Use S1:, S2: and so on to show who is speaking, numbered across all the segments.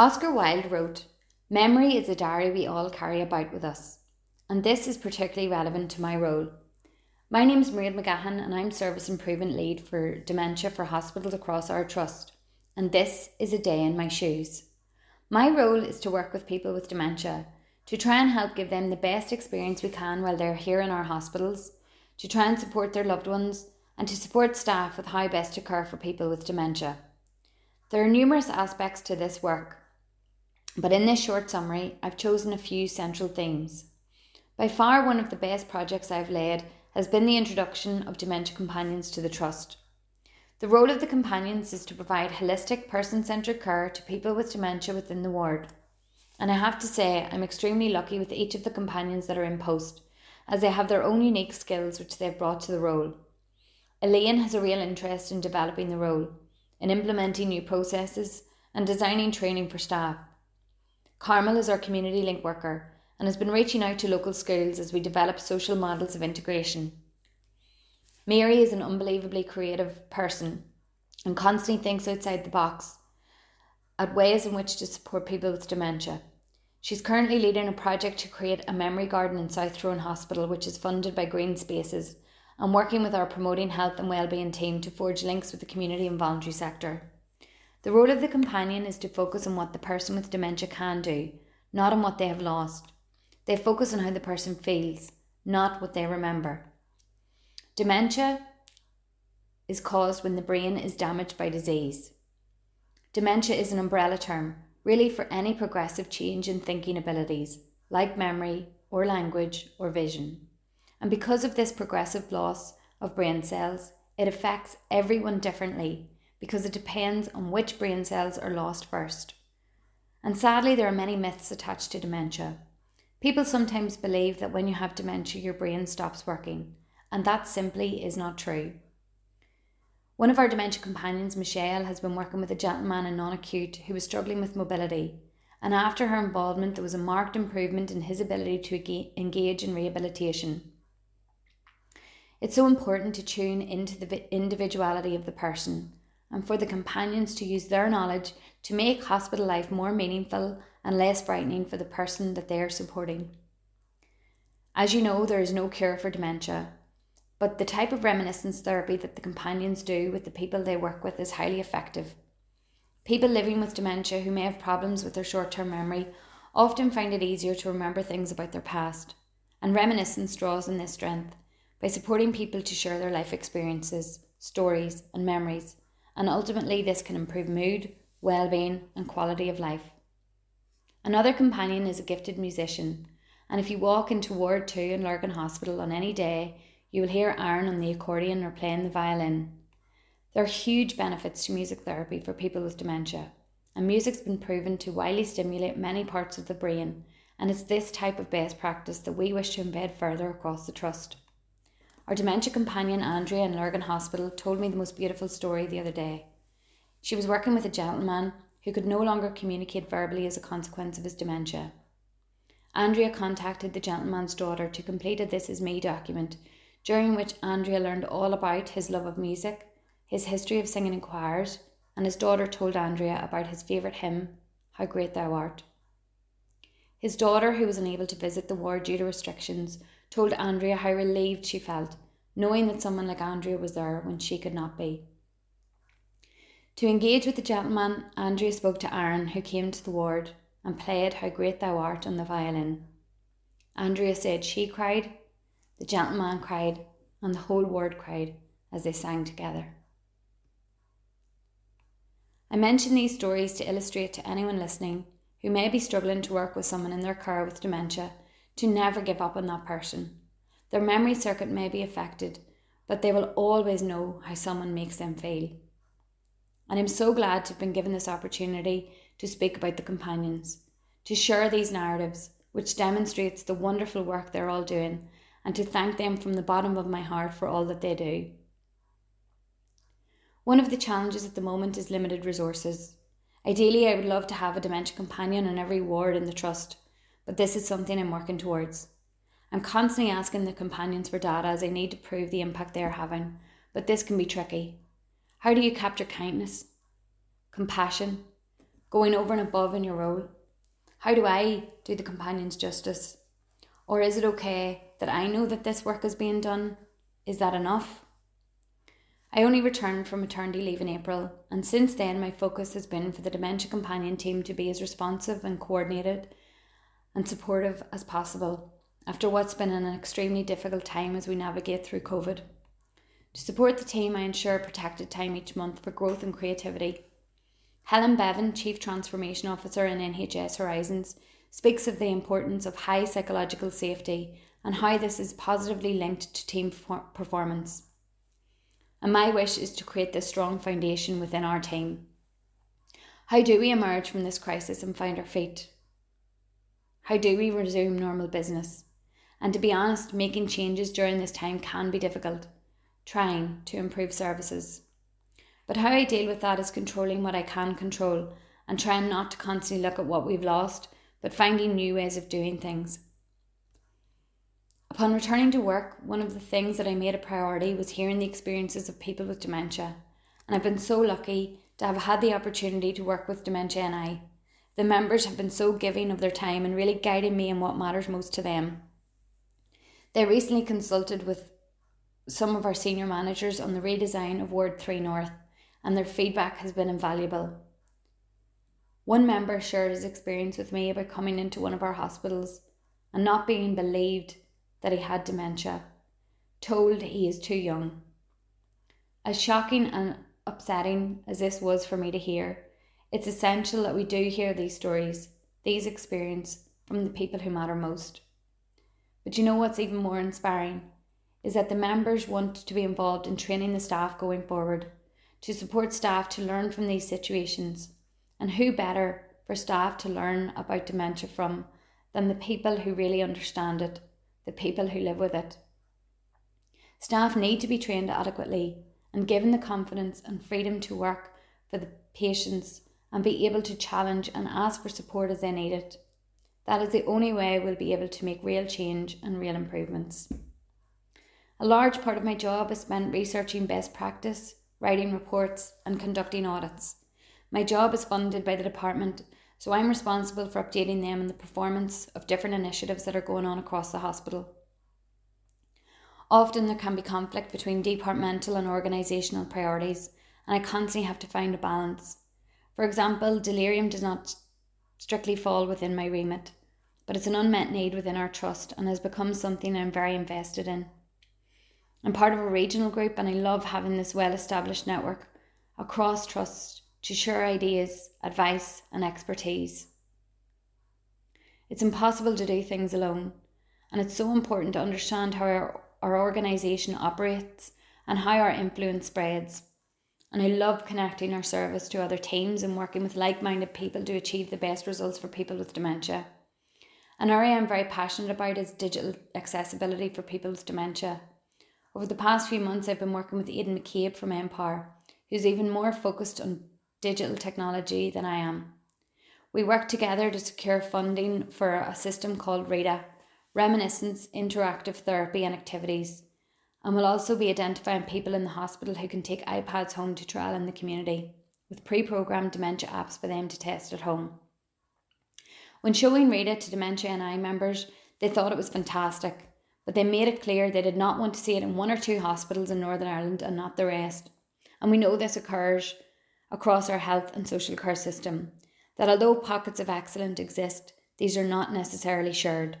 S1: Oscar Wilde wrote, Memory is a diary we all carry about with us, and this is particularly relevant to my role. My name is Maria McGahan, and I'm Service Improvement Lead for Dementia for hospitals across our trust, and this is a day in my shoes. My role is to work with people with dementia, to try and help give them the best experience we can while they're here in our hospitals, to try and support their loved ones, and to support staff with how best to care for people with dementia. There are numerous aspects to this work, but in this short summary, I've chosen a few central themes. By far, one of the best projects I've led has been the introduction of dementia companions to the Trust. The role of the companions is to provide holistic, person centred care to people with dementia within the ward. And I have to say, I'm extremely lucky with each of the companions that are in post, as they have their own unique skills which they've brought to the role. Elaine has a real interest in developing the role, in implementing new processes, and designing training for staff. Carmel is our community link worker and has been reaching out to local schools as we develop social models of integration. Mary is an unbelievably creative person and constantly thinks outside the box at ways in which to support people with dementia. She's currently leading a project to create a memory garden in South Tyrone Hospital, which is funded by Green Spaces, and working with our Promoting Health and Wellbeing team to forge links with the community and voluntary sector. The role of the companion is to focus on what the person with dementia can do, not on what they have lost. They focus on how the person feels, not what they remember. Dementia is caused when the brain is damaged by disease. Dementia is an umbrella term, really for any progressive change in thinking abilities, like memory or language or vision. And because of this progressive loss of brain cells, it affects everyone differently because it depends on which brain cells are lost first. And sadly, there are many myths attached to dementia. People sometimes believe that when you have dementia, your brain stops working, and that simply is not true. One of our dementia companions, Michelle, has been working with a gentleman in non acute who was struggling with mobility, and after her involvement, there was a marked improvement in his ability to engage in rehabilitation. It's so important to tune into the individuality of the person and for the companions to use their knowledge to make hospital life more meaningful and less frightening for the person that they are supporting. As you know, there is no cure for dementia, but the type of reminiscence therapy that the companions do with the people they work with is highly effective. People living with dementia who may have problems with their short term memory often find it easier to remember things about their past, and reminiscence draws on this strength by supporting people to share their life experiences, stories, and memories and ultimately this can improve mood, well-being and quality of life. Another companion is a gifted musician, and if you walk into Ward 2 in Lurgan Hospital on any day, you will hear Aaron on the accordion or playing the violin. There are huge benefits to music therapy for people with dementia, and music's been proven to widely stimulate many parts of the brain, and it's this type of best practice that we wish to embed further across the Trust. Our dementia companion Andrea in Lurgan Hospital told me the most beautiful story the other day. She was working with a gentleman who could no longer communicate verbally as a consequence of his dementia. Andrea contacted the gentleman's daughter to complete a This Is Me document, during which Andrea learned all about his love of music, his history of singing in choirs, and his daughter told Andrea about his favourite hymn, How Great Thou Art. His daughter, who was unable to visit the ward due to restrictions, told Andrea how relieved she felt, knowing that someone like Andrea was there when she could not be. To engage with the gentleman, Andrea spoke to Aaron, who came to the ward and played How Great Thou Art on the violin. Andrea said she cried, the gentleman cried, and the whole ward cried as they sang together. I mention these stories to illustrate to anyone listening who may be struggling to work with someone in their care with dementia to never give up on that person. Their memory circuit may be affected, but they will always know how someone makes them feel. And I'm so glad to have been given this opportunity to speak about the companions, to share these narratives, which demonstrates the wonderful work they're all doing, and to thank them from the bottom of my heart for all that they do. One of the challenges at the moment is limited resources. Ideally, I would love to have a dementia companion on every ward in the trust, but this is something I'm working towards. I'm constantly asking the companions for data as I need to prove the impact they are having, but this can be tricky. How do you capture kindness, compassion, going over and above in your role? How do I do the companions justice? Or is it okay that I know that this work is being done? Is that enough? I only returned from maternity leave in April, and since then, my focus has been for the Dementia Companion team to be as responsive and coordinated and supportive as possible after what's been an extremely difficult time as we navigate through COVID. To support the team, I ensure protected time each month for growth and creativity. Helen Bevan, Chief Transformation Officer in NHS Horizons, speaks of the importance of high psychological safety and how this is positively linked to team performance. And my wish is to create this strong foundation within our team. How do we emerge from this crisis and find our feet? How do we resume normal business? And to be honest, making changes during this time can be difficult, trying to improve services. But how I deal with that is controlling what I can control and trying not to constantly look at what we've lost, but finding new ways of doing things. Upon returning to work, one of the things that I made a priority was hearing the experiences of people with dementia, and I've been so lucky to have had the opportunity to work with Dementia NI. The members have been so giving of their time and really guiding me in what matters most to them. They recently consulted with some of our senior managers on the redesign of Ward 3 North, and their feedback has been invaluable. One member shared his experience with me about coming into one of our hospitals and not being believed that he had dementia, told he is too young. As shocking and upsetting as this was for me to hear, it's essential that we do hear these stories, these experiences from the people who matter most. But you know what's even more inspiring? Is that the members want to be involved in training the staff going forward, to support staff to learn from these situations. And who better for staff to learn about dementia from than the people who really understand it the people who live with it. Staff need to be trained adequately and given the confidence and freedom to work for the patients and be able to challenge and ask for support as they need it. That is the only way we'll be able to make real change and real improvements. A large part of my job is spent researching best practice, writing reports, and conducting audits. My job is funded by the department so I'm responsible for updating them on the performance of different initiatives that are going on across the hospital. Often there can be conflict between departmental and organisational priorities, and I constantly have to find a balance. For example, delirium does not strictly fall within my remit, but it's an unmet need within our trust and has become something I'm very invested in. I'm part of a regional group and I love having this well established network across trusts to share ideas, advice, and expertise. It's impossible to do things alone, and it's so important to understand how our, our organisation operates and how our influence spreads. And I love connecting our service to other teams and working with like minded people to achieve the best results for people with dementia. An area I'm very passionate about is digital accessibility for people with dementia. Over the past few months, I've been working with Aidan McCabe from Empower, who's even more focused on digital technology than I am. We worked together to secure funding for a system called RITA, Reminiscence Interactive Therapy and Activities, and will also be identifying people in the hospital who can take iPads home to trial in the community, with pre programmed dementia apps for them to test at home. When showing RITA to Dementia NI members, they thought it was fantastic, but they made it clear they did not want to see it in one or two hospitals in Northern Ireland and not the rest. And we know this occurs across our health and social care system that although pockets of excellence exist, these are not necessarily shared.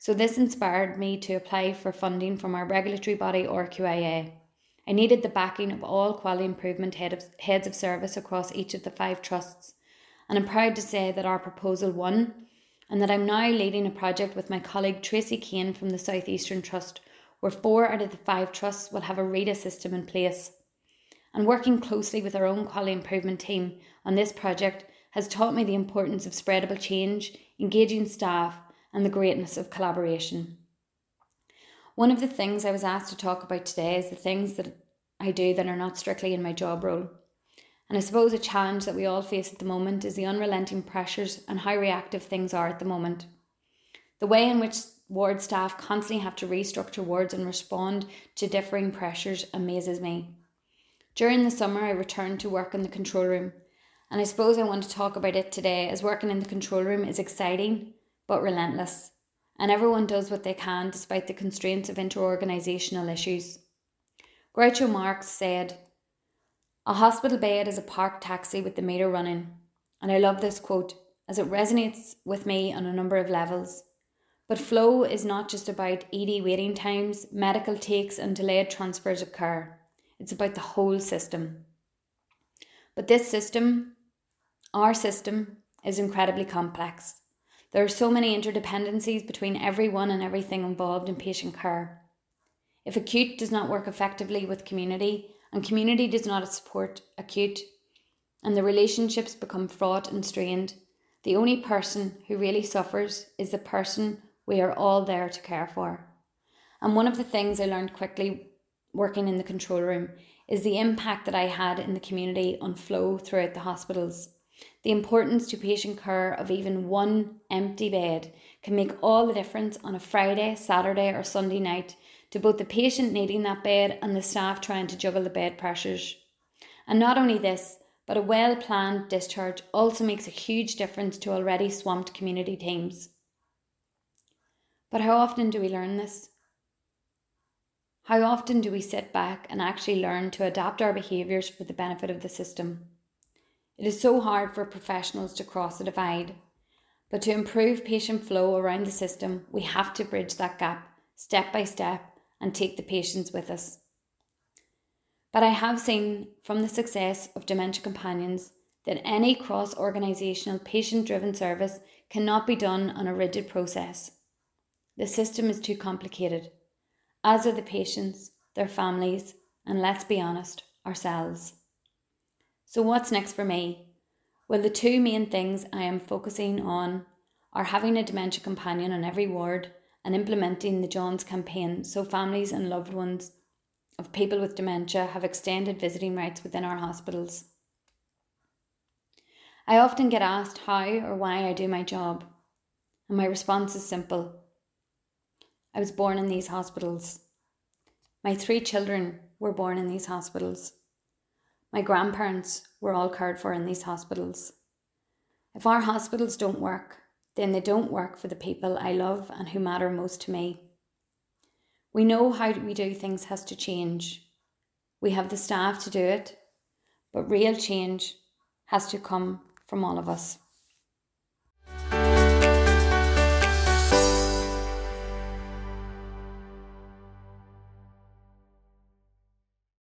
S1: So, this inspired me to apply for funding from our regulatory body RQIA. I needed the backing of all quality improvement head of, heads of service across each of the five trusts, and I'm proud to say that our proposal won and that I'm now leading a project with my colleague Tracy Kane from the South Eastern Trust, where four out of the five trusts will have a RITA system in place and working closely with our own quality improvement team on this project has taught me the importance of spreadable change, engaging staff, and the greatness of collaboration. One of the things I was asked to talk about today is the things that I do that are not strictly in my job role. And I suppose a challenge that we all face at the moment is the unrelenting pressures and how reactive things are at the moment. The way in which ward staff constantly have to restructure wards and respond to differing pressures amazes me. During the summer, I returned to work in the control room, And I suppose I want to talk about it today as working in the control room is exciting but relentless, and everyone does what they can despite the constraints of interorganisational issues. Groucho Marx said, A hospital bed is a parked taxi with the meter running. And I love this quote as it resonates with me on a number of levels. But flow is not just about ED waiting times, medical takes, and delayed transfers of care. It's about the whole system. But this system, our system, is incredibly complex. There are so many interdependencies between everyone and everything involved in patient care. If acute does not work effectively with community, and community does not support acute, and the relationships become fraught and strained, the only person who really suffers is the person we are all there to care for. And one of the things I learned quickly working in the control room is the impact that I had in the community on flow throughout the hospitals. The importance to patient care of even one empty bed can make all the difference on a Friday, Saturday, or Sunday night to both the patient needing that bed and the staff trying to juggle the bed pressures. And not only this, but a well planned discharge also makes a huge difference to already swamped community teams. But how often do we learn this? How often do we sit back and actually learn to adapt our behaviours for the benefit of the system? It is so hard for professionals to cross the divide, but to improve patient flow around the system, we have to bridge that gap step by step and take the patients with us. But I have seen from the success of Dementia Companions that any cross organisational patient driven service cannot be done on a rigid process. The system is too complicated, as are the patients, their families, and let's be honest, ourselves. So, what's next for me? Well, the two main things I am focusing on are having a dementia companion on every ward and implementing the Johns campaign so families and loved ones of people with dementia have extended visiting rights within our hospitals. I often get asked how or why I do my job, and my response is simple. I was born in these hospitals. My three children were born in these hospitals. My grandparents were all cared for in these hospitals. If our hospitals don't work, then they don't work for the people I love and who matter most to me. We know how we do things has to change. We have the staff to do it, but real change has to come from all of us.